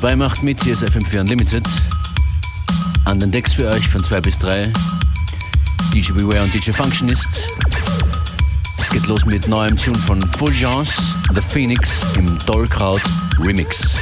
Dabei, macht mit, hier ist FM4 Unlimited. An den Decks für euch von 2 bis 3 DJ Beware und DJ Functionist. Es geht los mit neuem Tune von Fulgence, The Phoenix im Dollkraut Remix.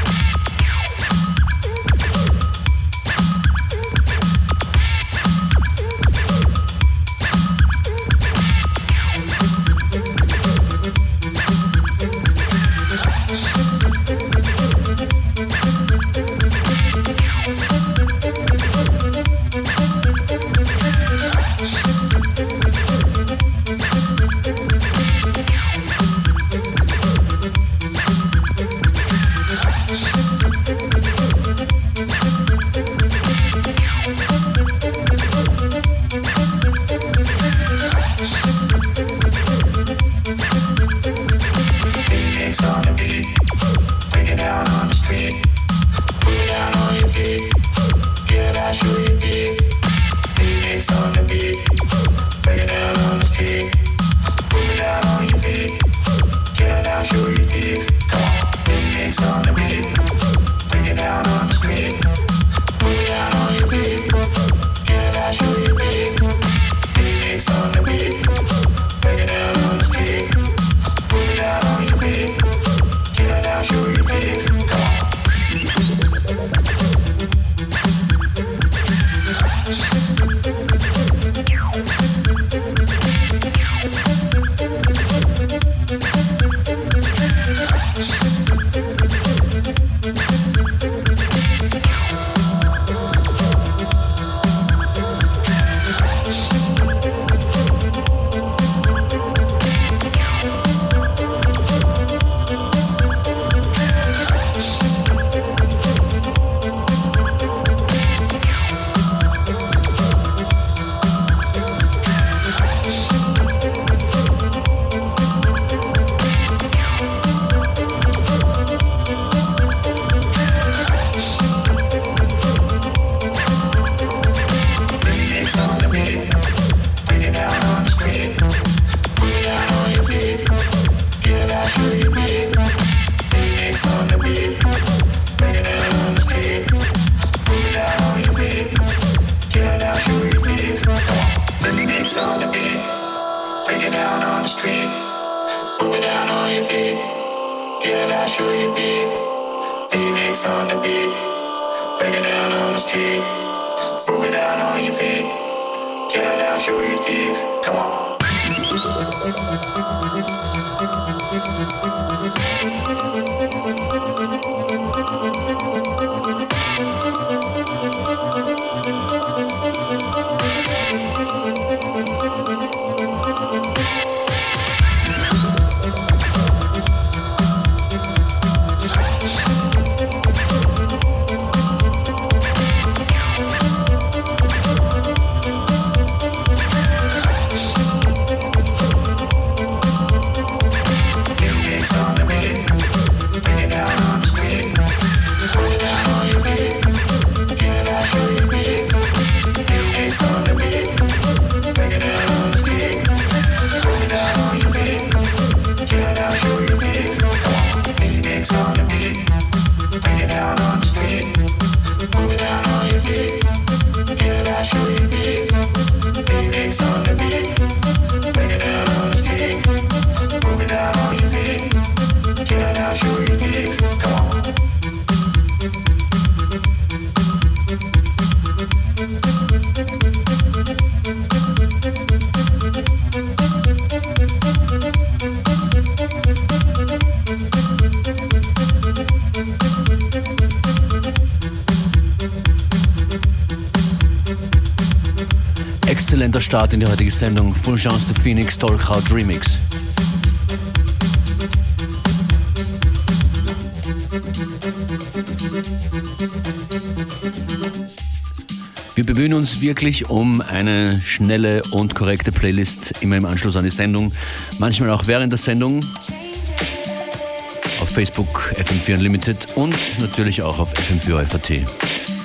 Start in die heutige Sendung. Fulgence de Phoenix Talkout Remix. Wir bemühen uns wirklich um eine schnelle und korrekte Playlist, immer im Anschluss an die Sendung, manchmal auch während der Sendung. Auf Facebook FM4 Unlimited und natürlich auch auf FM4 FAT.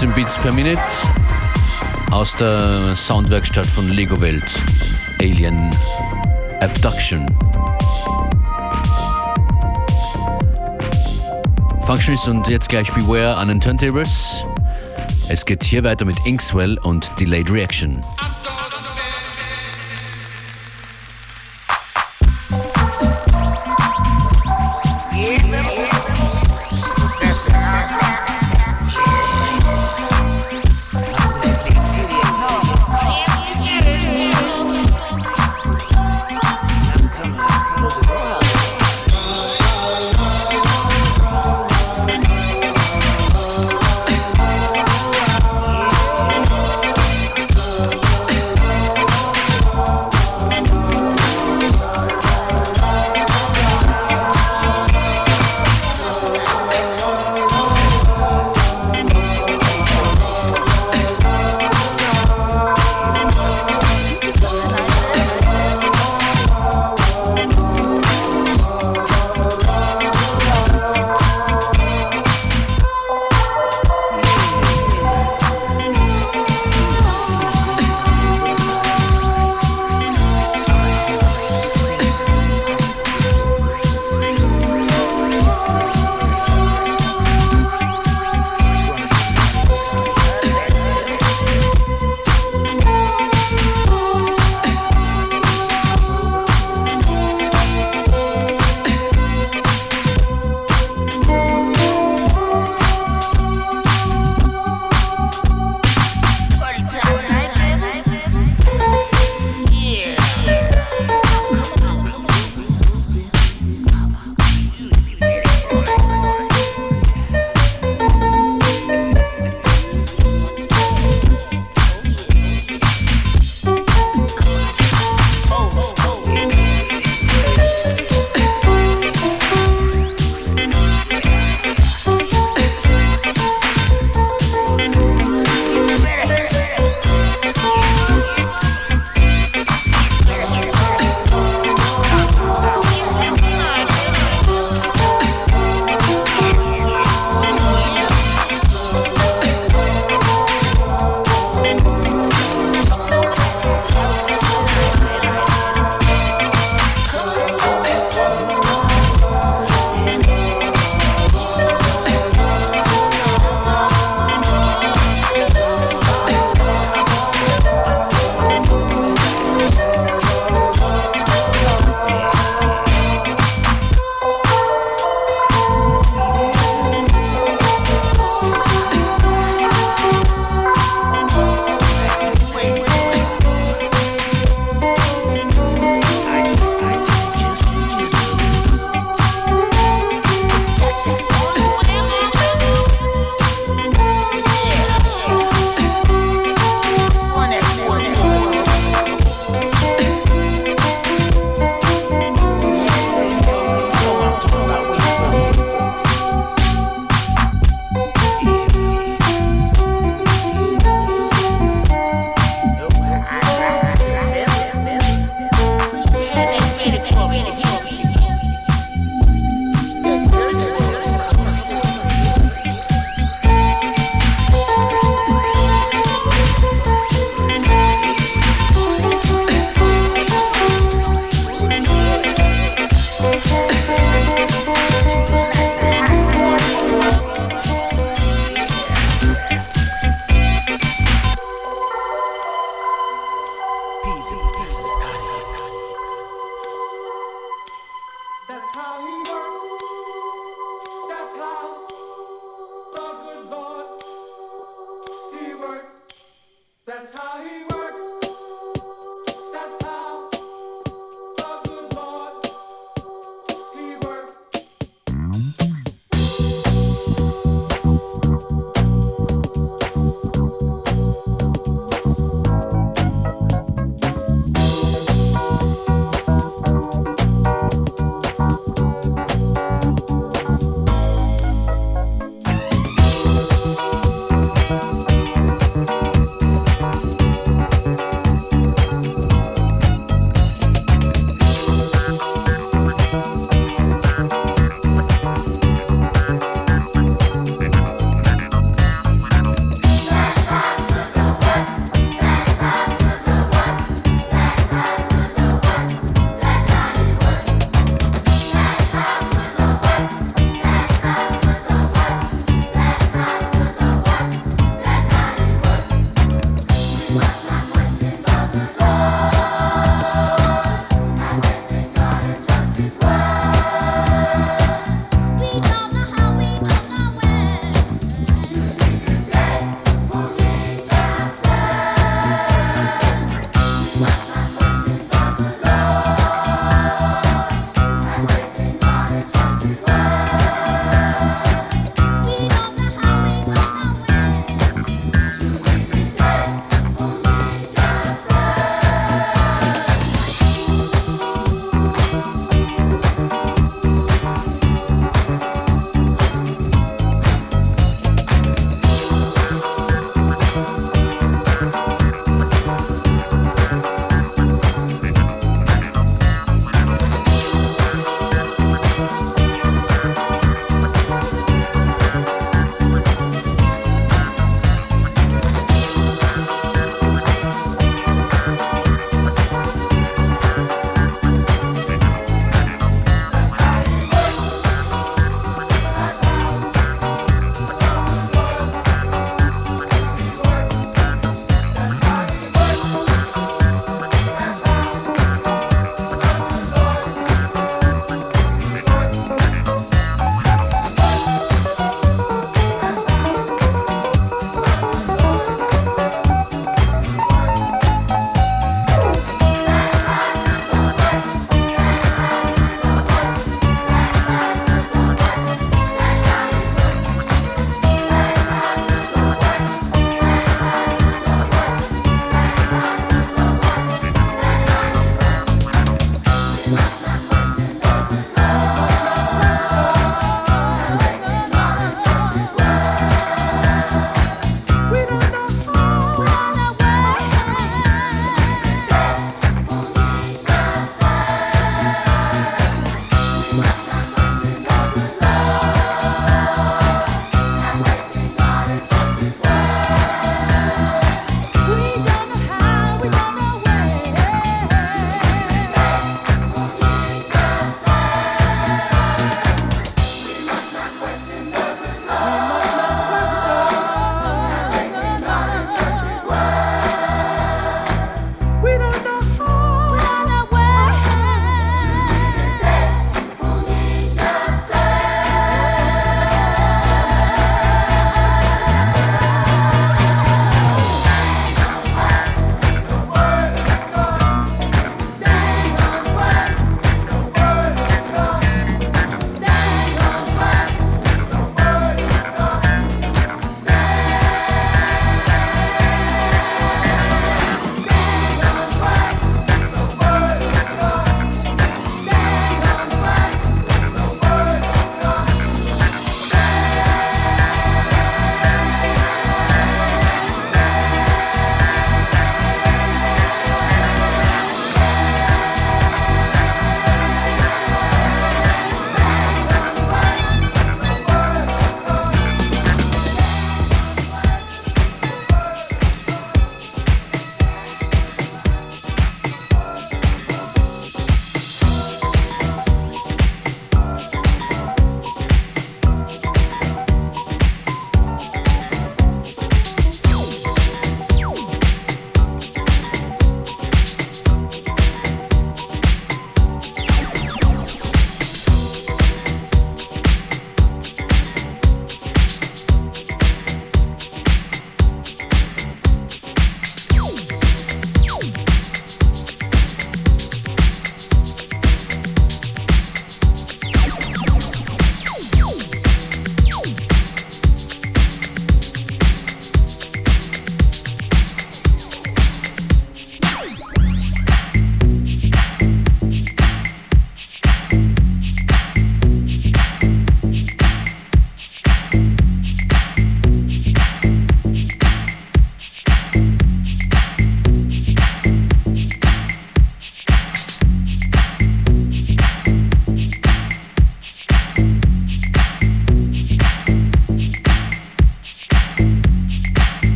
116 Beats per Minute aus der Soundwerkstatt von Lego Welt. Alien Abduction. Functionist und jetzt gleich Beware an den Turntables. Es geht hier weiter mit Inkswell und Delayed Reaction.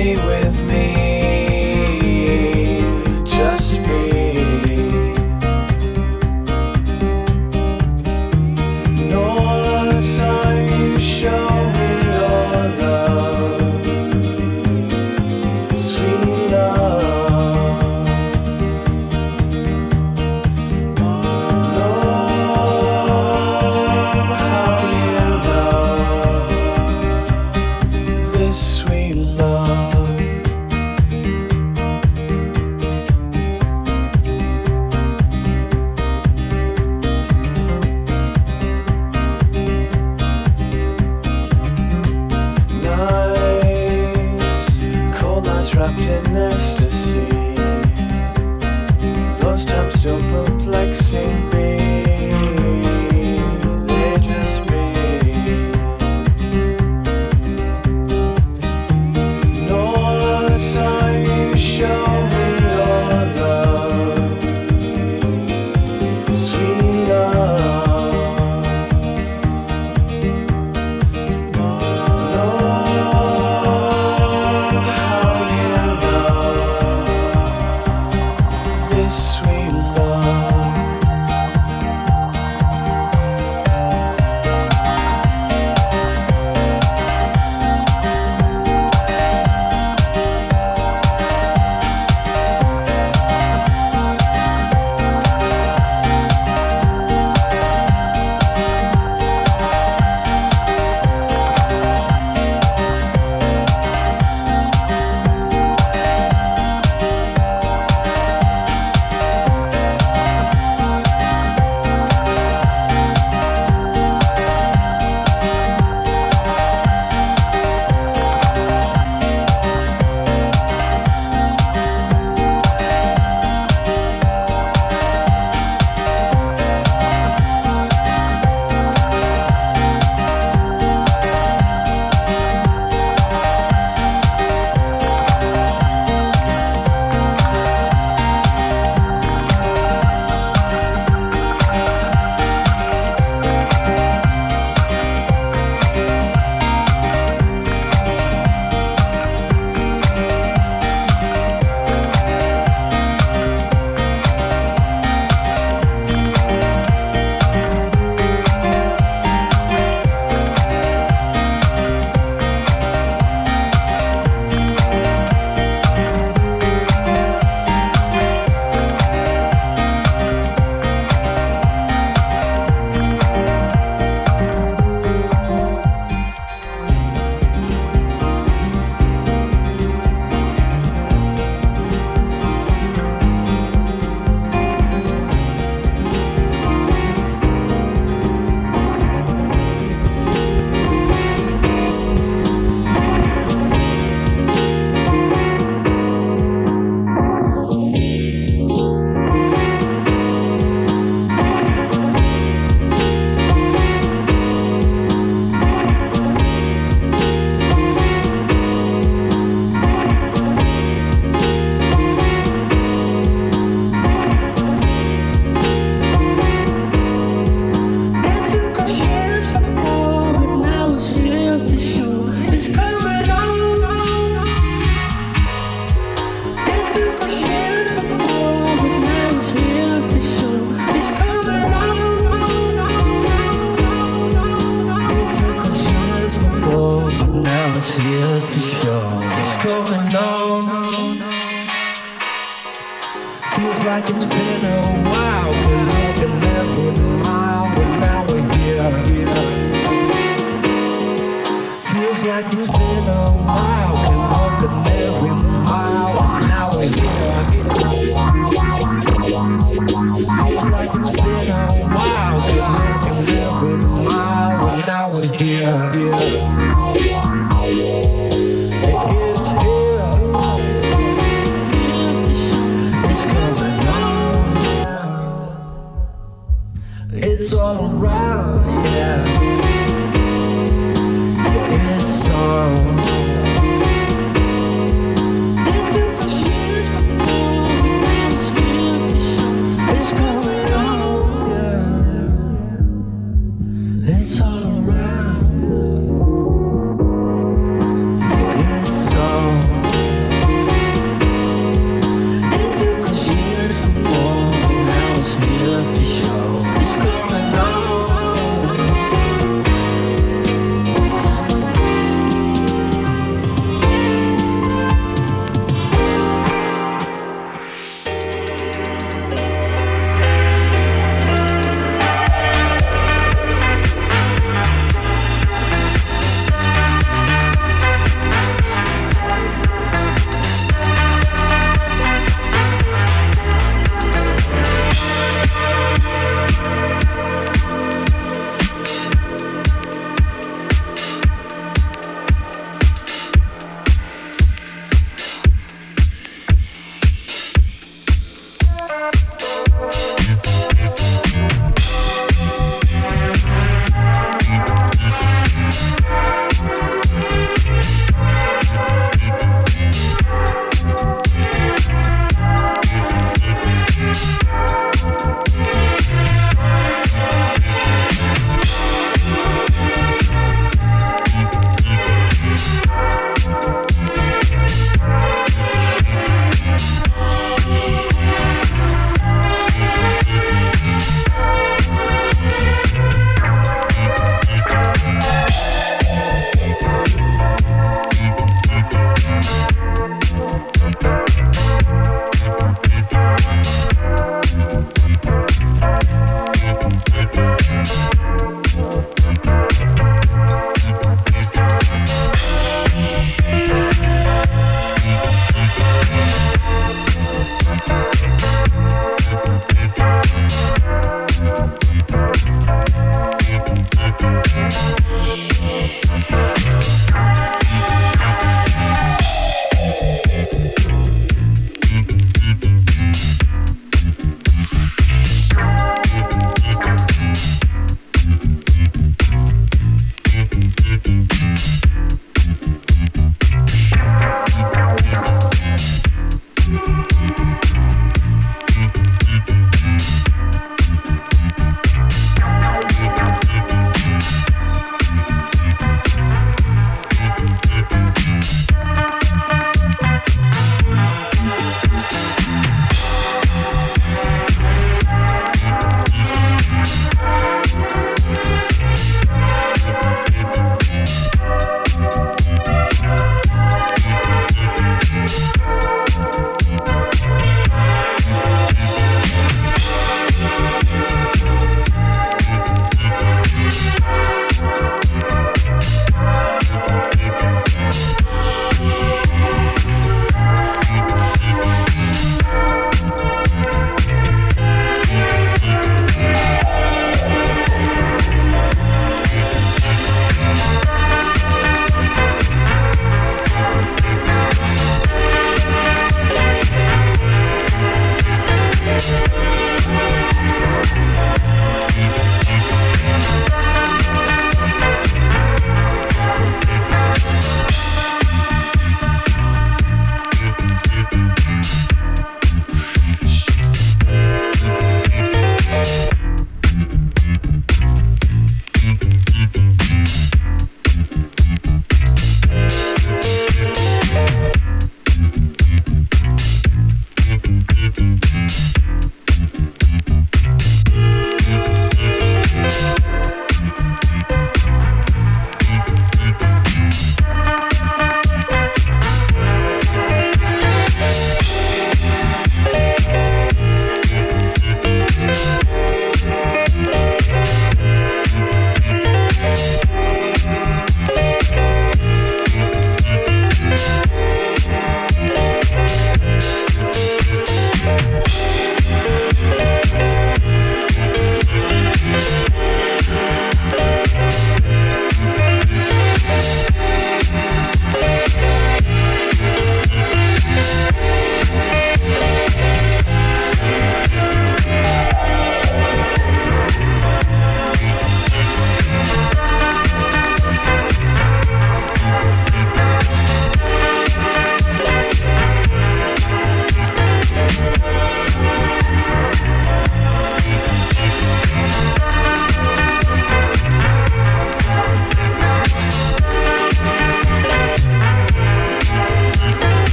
In the sea with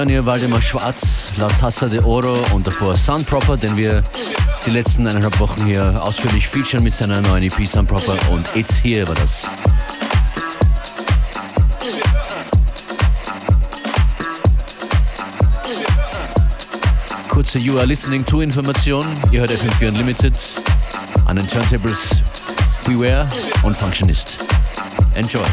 hören hier Waldemar Schwarz, La Tassa de Oro und davor Sun Proper, den wir die letzten eineinhalb Wochen hier ausführlich featuren mit seiner neuen EP Sun Proper und It's Here war das. Kurze You Are Listening to Information. Ihr hört FM4 Unlimited an den Turntables Beware und Functionist. Enjoy.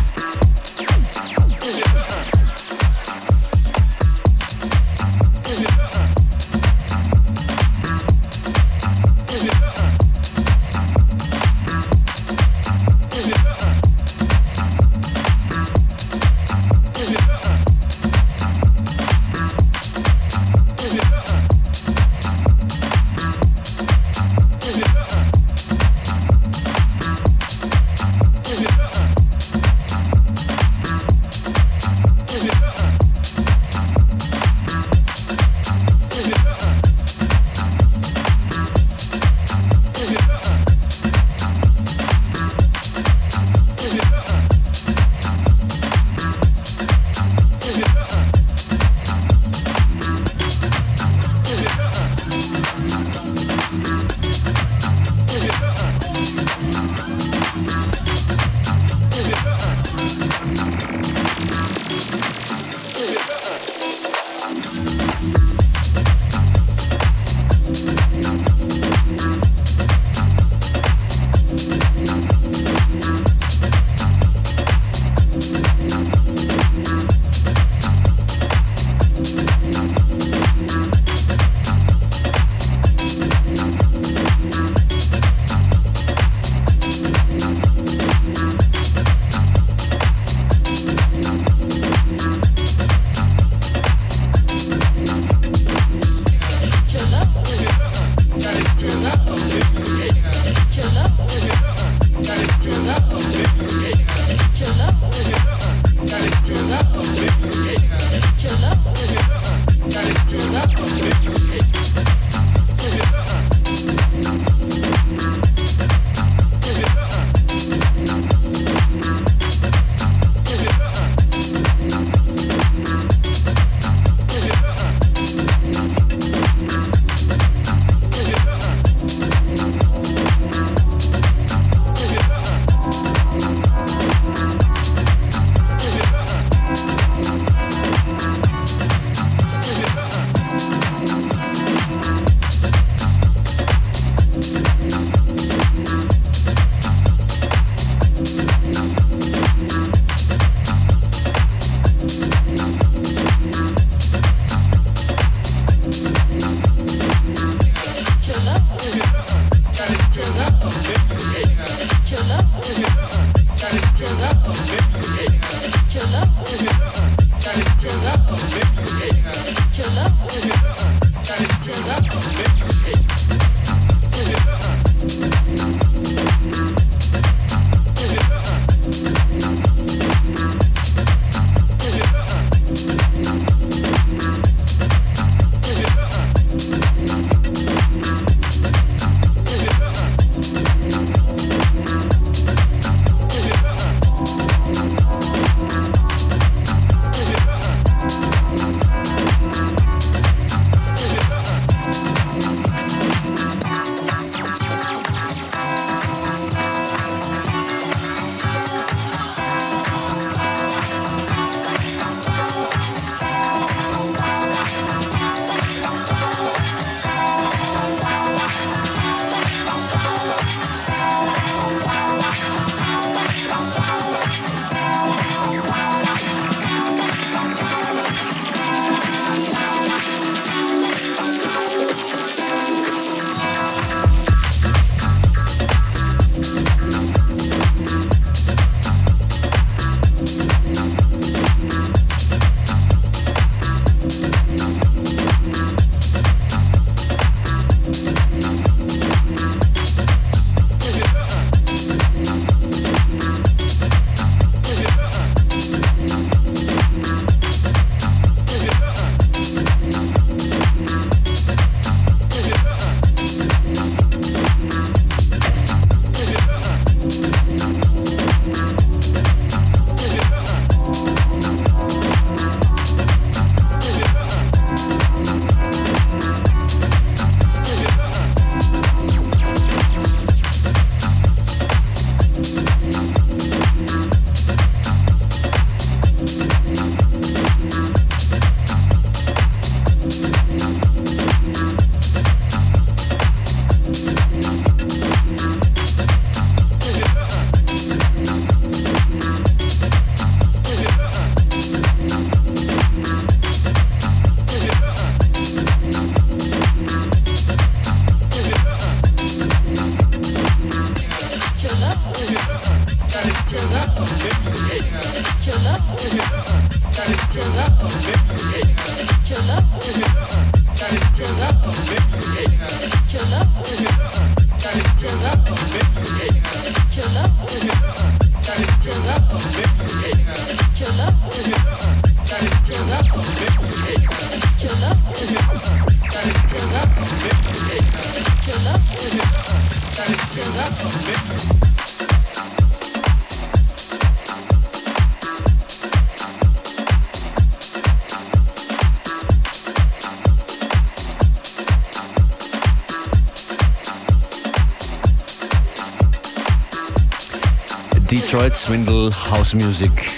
Swindle House Music.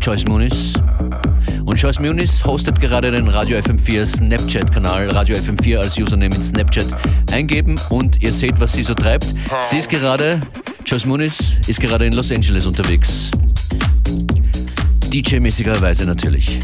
Joyce Muniz. Und Joyce Muniz hostet gerade den Radio FM4 Snapchat-Kanal. Radio FM4 als Username in Snapchat eingeben und ihr seht, was sie so treibt. Sie ist gerade, Joyce Muniz ist gerade in Los Angeles unterwegs. DJ-mäßigerweise natürlich.